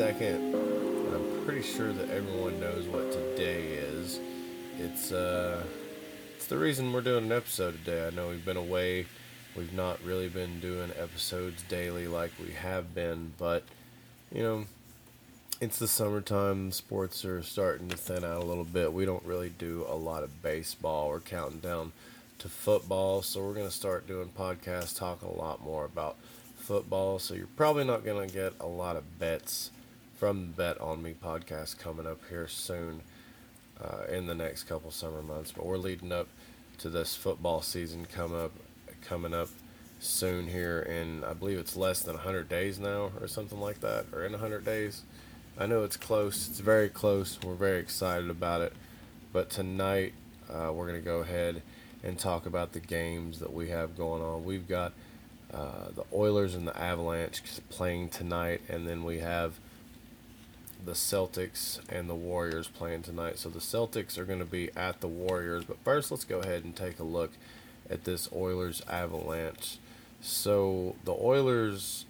second. I'm pretty sure that everyone knows what today is. It's uh, it's the reason we're doing an episode today. I know we've been away. We've not really been doing episodes daily like we have been, but you know, it's the summertime. Sports are starting to thin out a little bit. We don't really do a lot of baseball. We're counting down to football, so we're going to start doing podcasts talking a lot more about football. So you're probably not going to get a lot of bets from Bet on Me podcast coming up here soon uh, in the next couple summer months. But we're leading up to this football season come up coming up soon here in I believe it's less than 100 days now or something like that or in 100 days. I know it's close. It's very close. We're very excited about it. But tonight uh, we're going to go ahead and talk about the games that we have going on. We've got uh, the Oilers and the Avalanche playing tonight, and then we have the Celtics and the Warriors playing tonight. So the Celtics are going to be at the Warriors. But first, let's go ahead and take a look at this Oilers Avalanche. So the Oilers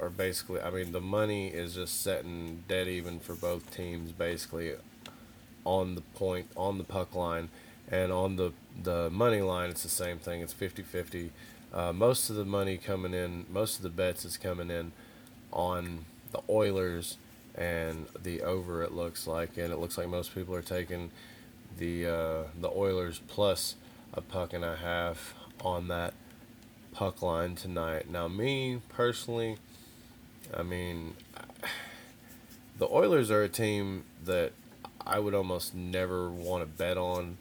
are basically, I mean, the money is just setting dead even for both teams, basically on the point, on the puck line, and on the the money line. It's the same thing. It's 50-50. Uh, most of the money coming in, most of the bets is coming in on the Oilers and the over. It looks like, and it looks like most people are taking the uh, the Oilers plus a puck and a half on that puck line tonight. Now, me personally, I mean, the Oilers are a team that I would almost never want to bet on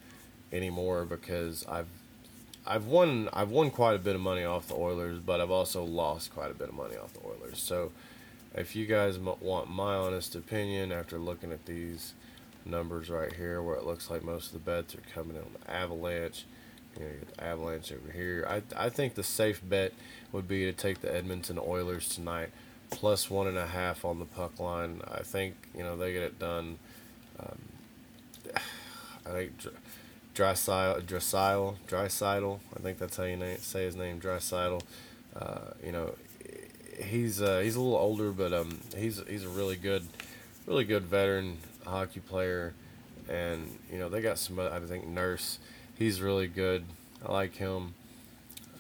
anymore because I've I've won I've won quite a bit of money off the Oilers, but I've also lost quite a bit of money off the Oilers. So, if you guys want my honest opinion after looking at these numbers right here, where it looks like most of the bets are coming in on the Avalanche, you know, you get the Avalanche over here. I I think the safe bet would be to take the Edmonton Oilers tonight, plus one and a half on the puck line. I think you know they get it done. Um, I think Draisaitl, Draisaitl, Draisaitl. I think that's how you say his name, Draisaitl. Uh, you know, he's uh, he's a little older, but um, he's he's a really good, really good veteran hockey player, and you know they got some. I think Nurse, he's really good. I like him.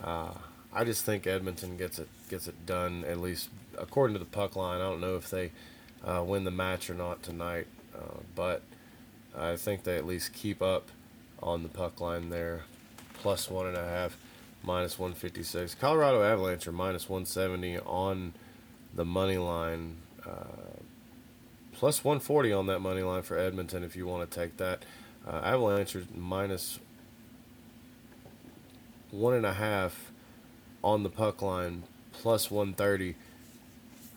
Uh, I just think Edmonton gets it gets it done at least according to the puck line. I don't know if they uh, win the match or not tonight, uh, but I think they at least keep up on the puck line there, plus one and a half, minus 156. Colorado Avalanche are minus 170 on the money line, uh, plus 140 on that money line for Edmonton if you want to take that. Uh, Avalanche are minus one and a half on the puck line, plus 130.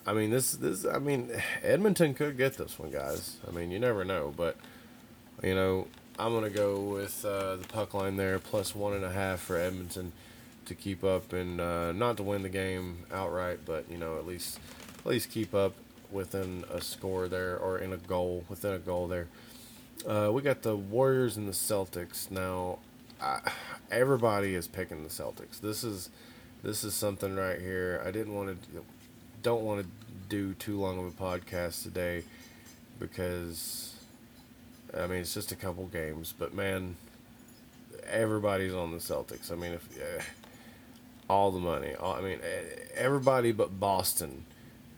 I mean, this this I mean, Edmonton could get this one, guys. I mean, you never know, but you know, I'm gonna go with uh, the puck line there, plus one and a half for Edmonton to keep up and uh, not to win the game outright, but you know at least at least keep up within a score there or in a goal within a goal there. Uh, we got the Warriors and the Celtics now. I, everybody is picking the Celtics. This is this is something right here. I didn't want to don't want to do too long of a podcast today because I mean, it's just a couple games, but man, everybody's on the Celtics. I mean, if uh, all the money, all, I mean, everybody but Boston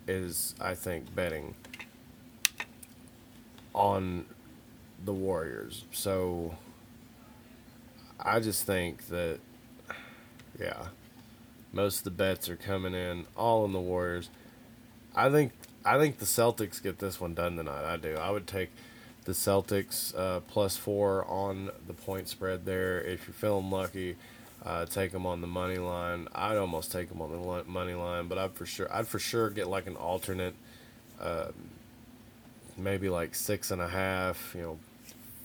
is, I think, betting on the Warriors. So I just think that, yeah, most of the bets are coming in all in the Warriors. I think I think the Celtics get this one done tonight. I do. I would take the Celtics uh, plus four on the point spread there. If you're feeling lucky, uh, take them on the money line. I'd almost take them on the money line, but I'd for sure I'd for sure get like an alternate, uh, maybe like six and a half, you know,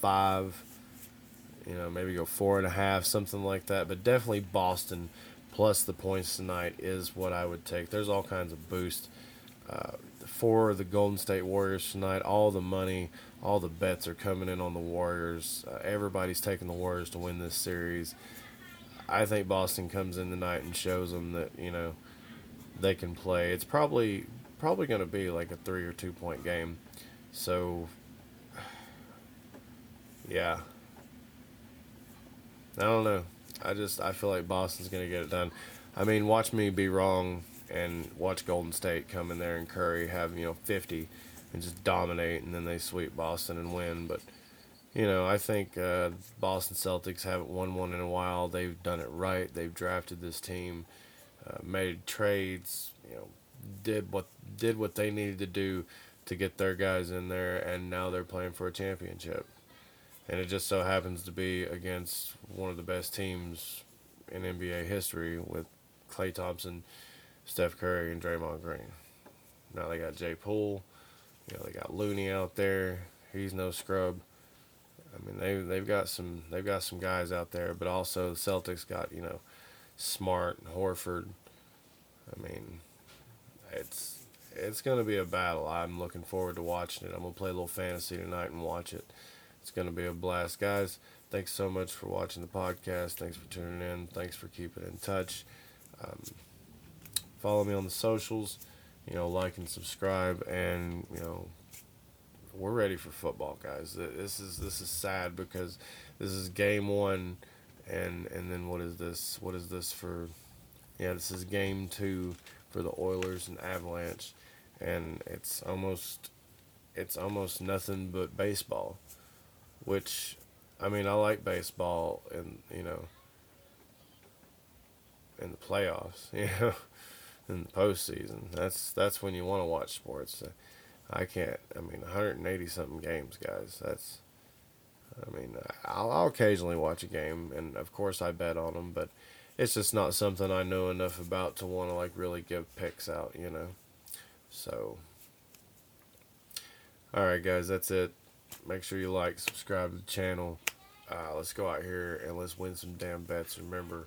five, you know, maybe go four and a half, something like that. But definitely Boston plus the points tonight is what I would take. There's all kinds of boost. Uh, for the Golden State Warriors tonight. All the money, all the bets are coming in on the Warriors. Uh, everybody's taking the Warriors to win this series. I think Boston comes in tonight and shows them that you know they can play. It's probably probably going to be like a three or two point game. So, yeah. I don't know. I just I feel like Boston's going to get it done. I mean, watch me be wrong and watch Golden State come in there and Curry have you know 50 and just dominate, and then they sweep Boston and win. But you know, I think uh, Boston Celtics haven't won one in a while. They've done it right. They've drafted this team, uh, made trades. You know, did what did what they needed to do to get their guys in there, and now they're playing for a championship. And it just so happens to be against one of the best teams in NBA history with Klay Thompson, Steph Curry, and Draymond Green. Now they got Jay Poole. You know, they got Looney out there. He's no scrub. I mean, they they've got some they've got some guys out there, but also the Celtics got you know, Smart, Horford. I mean, it's it's going to be a battle. I'm looking forward to watching it. I'm going to play a little fantasy tonight and watch it. It's going to be a blast, guys. Thanks so much for watching the podcast. Thanks for tuning in. Thanks for keeping in touch. Um, follow me on the socials. You know, like and subscribe, and you know, we're ready for football, guys. This is this is sad because this is game one, and and then what is this? What is this for? Yeah, this is game two for the Oilers and Avalanche, and it's almost it's almost nothing but baseball, which I mean I like baseball and you know in the playoffs, you know, in the postseason. That's that's when you want to watch sports. I can't. I mean, 180 something games, guys. That's. I mean, I'll, I'll occasionally watch a game, and of course I bet on them, but it's just not something I know enough about to want to like really give picks out, you know. So, all right, guys, that's it. Make sure you like, subscribe to the channel. Uh, let's go out here and let's win some damn bets. Remember,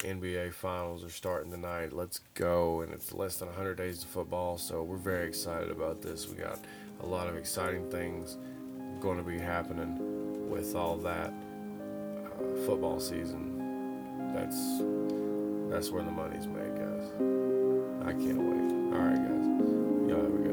NBA finals are starting tonight. Let's go. And it's less than 100 days to football, so we're very excited about this. We got a lot of exciting things going to be happening with all that uh, football season that's that's where the money's made, guys. I can't wait. All right, guys. Y'all have a